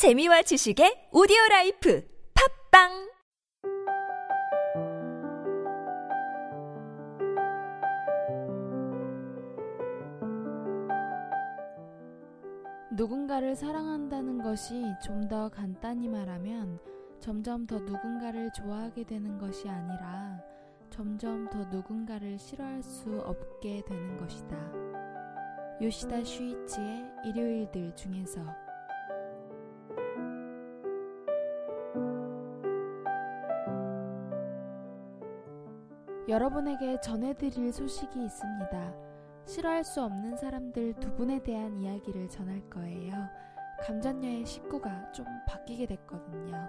재미와 지식의 오디오 라이프 팟빵 누군가를 사랑한다는 것이 좀 더 간단히 말하면 점점 더 누군가를 좋아하게 되는 것이 아니라 점점 더 누군가를 싫어할 수 없게 되는 것이다. 요시다 슈이치의 일요일들 중에서 여러분에게 전해드릴 소식이 있습니다. 싫어할 수 없는 사람들 두 분에 대한 이야기를 전할 거예요. 감전녀의 식구가 좀 바뀌게 됐거든요.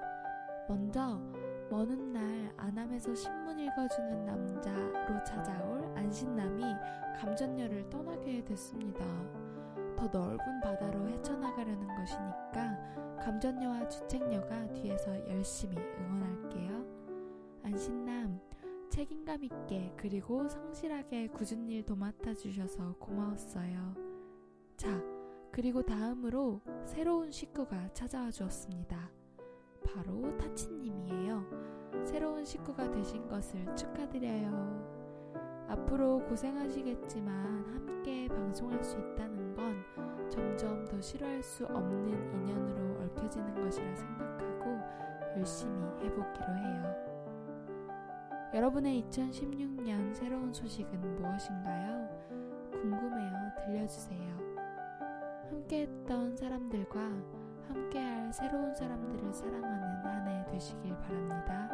먼저 먼 훗날 안암에서 신문 읽어주는 남자로 찾아올 안신남이 감전녀를 떠나게 됐습니다. 더 넓은 바다로 헤쳐나가려는 것이니까 감전녀와 주책녀가 뒤에서 열심히 응원할게요. 안신남, 책임감 있게 그리고 성실하게 굳은 일 도맡아 주셔서 고마웠어요. 자, 그리고 다음으로 새로운 식구가 찾아와 주었습니다. 바로 타치님이에요. 새로운 식구가 되신 것을 축하드려요. 앞으로 고생하시겠지만 함께 방송할 수 있다는 건 점점 더 싫어할 수 없는 인연으로 얽혀지는 것이라 생각하고 열심히 해보기로 해요. 여러분의 2016년 새로운 소식은 무엇인가요? 궁금해요. 들려주세요. 함께했던 사람들과 함께할 새로운 사람들을 사랑하는 한 해 되시길 바랍니다.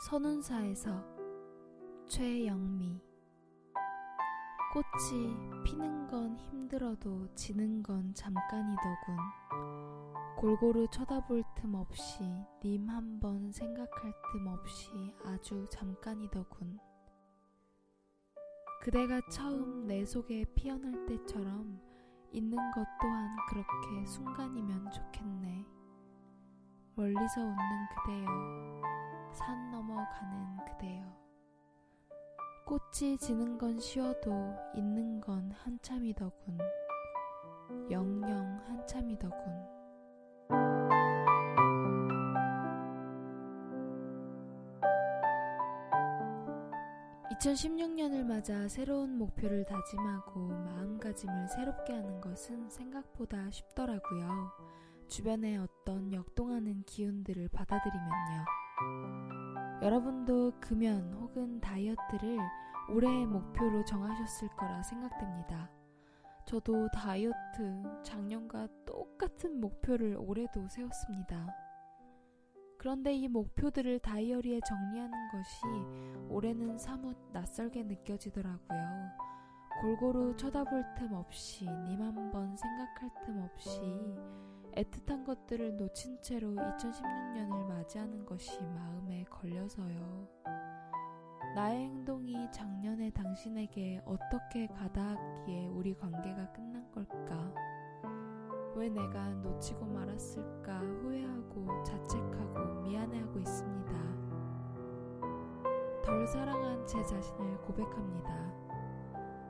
선운사에서 최영미 꽃이 피는 건 힘들어도 지는 건 잠깐이더군. 골고루 쳐다볼 틈 없이 님 한 번 생각할 틈 없이 아주 잠깐이더군. 그대가 처음 내 속에 피어날 때처럼 있는 것 또한 그렇게 순간이면 좋겠네. 멀리서 웃는 그대여. 산 넘어가는 그대여. 꽃이 지는 건 쉬워도 있는 건 한참이더군. 영영 한참이더군. 2016년을 맞아 새로운 목표를 다짐하고 마음가짐을 새롭게 하는 것은 생각보다 쉽더라고요. 주변에 어떤 역동하는 기운들을 받아들이면요. 여러분도 금연 혹은 다이어트를 올해의 목표로 정하셨을 거라 생각됩니다. 저도 다이어트 작년과 똑같은 목표를 올해도 세웠습니다. 그런데 이 목표들을 다이어리에 정리하는 것이 올해는 사뭇 낯설게 느껴지더라고요. 골고루 쳐다볼 틈 없이, 님 한 번 생각할 틈 없이, 애틋한 것들을 놓친 채로 2016년을 맞이하는 것이 마음에 걸려서요. 나의 행동이 작년에 당신에게 어떻게 가닿았기에 우리 관계가 끝난 걸까? 왜 내가 놓치고 말았을까 후회하고 자책하고 미안해하고 있습니다. 덜 사랑한 제 자신을 고백합니다.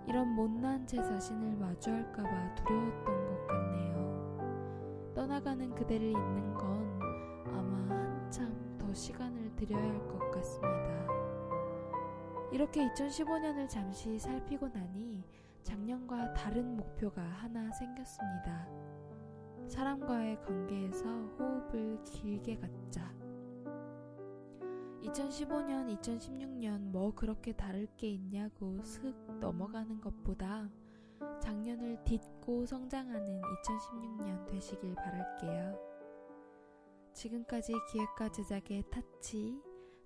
이런 못난 제 자신을 마주할까봐 두려웠던 것 같네요. 떠나가는 그대를 잊는 건 아마 한참 더 시간을 들여야 할 것 같습니다. 이렇게 2015년을 잠시 살피고 나니 작년과 다른 목표가 하나 생겼습니다. 사람과의 관계에서 호흡을 길게 갖자. 2015년, 2016년 뭐 그렇게 다를 게 있냐고 슥 넘어가는 것보다 작년을 딛고 성장하는 2016년 되시길 바랄게요. 지금까지 기획과 제작의 타치,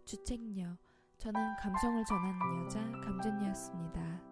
주책녀, 저는 감성을 전하는 여자 감전녀였습니다.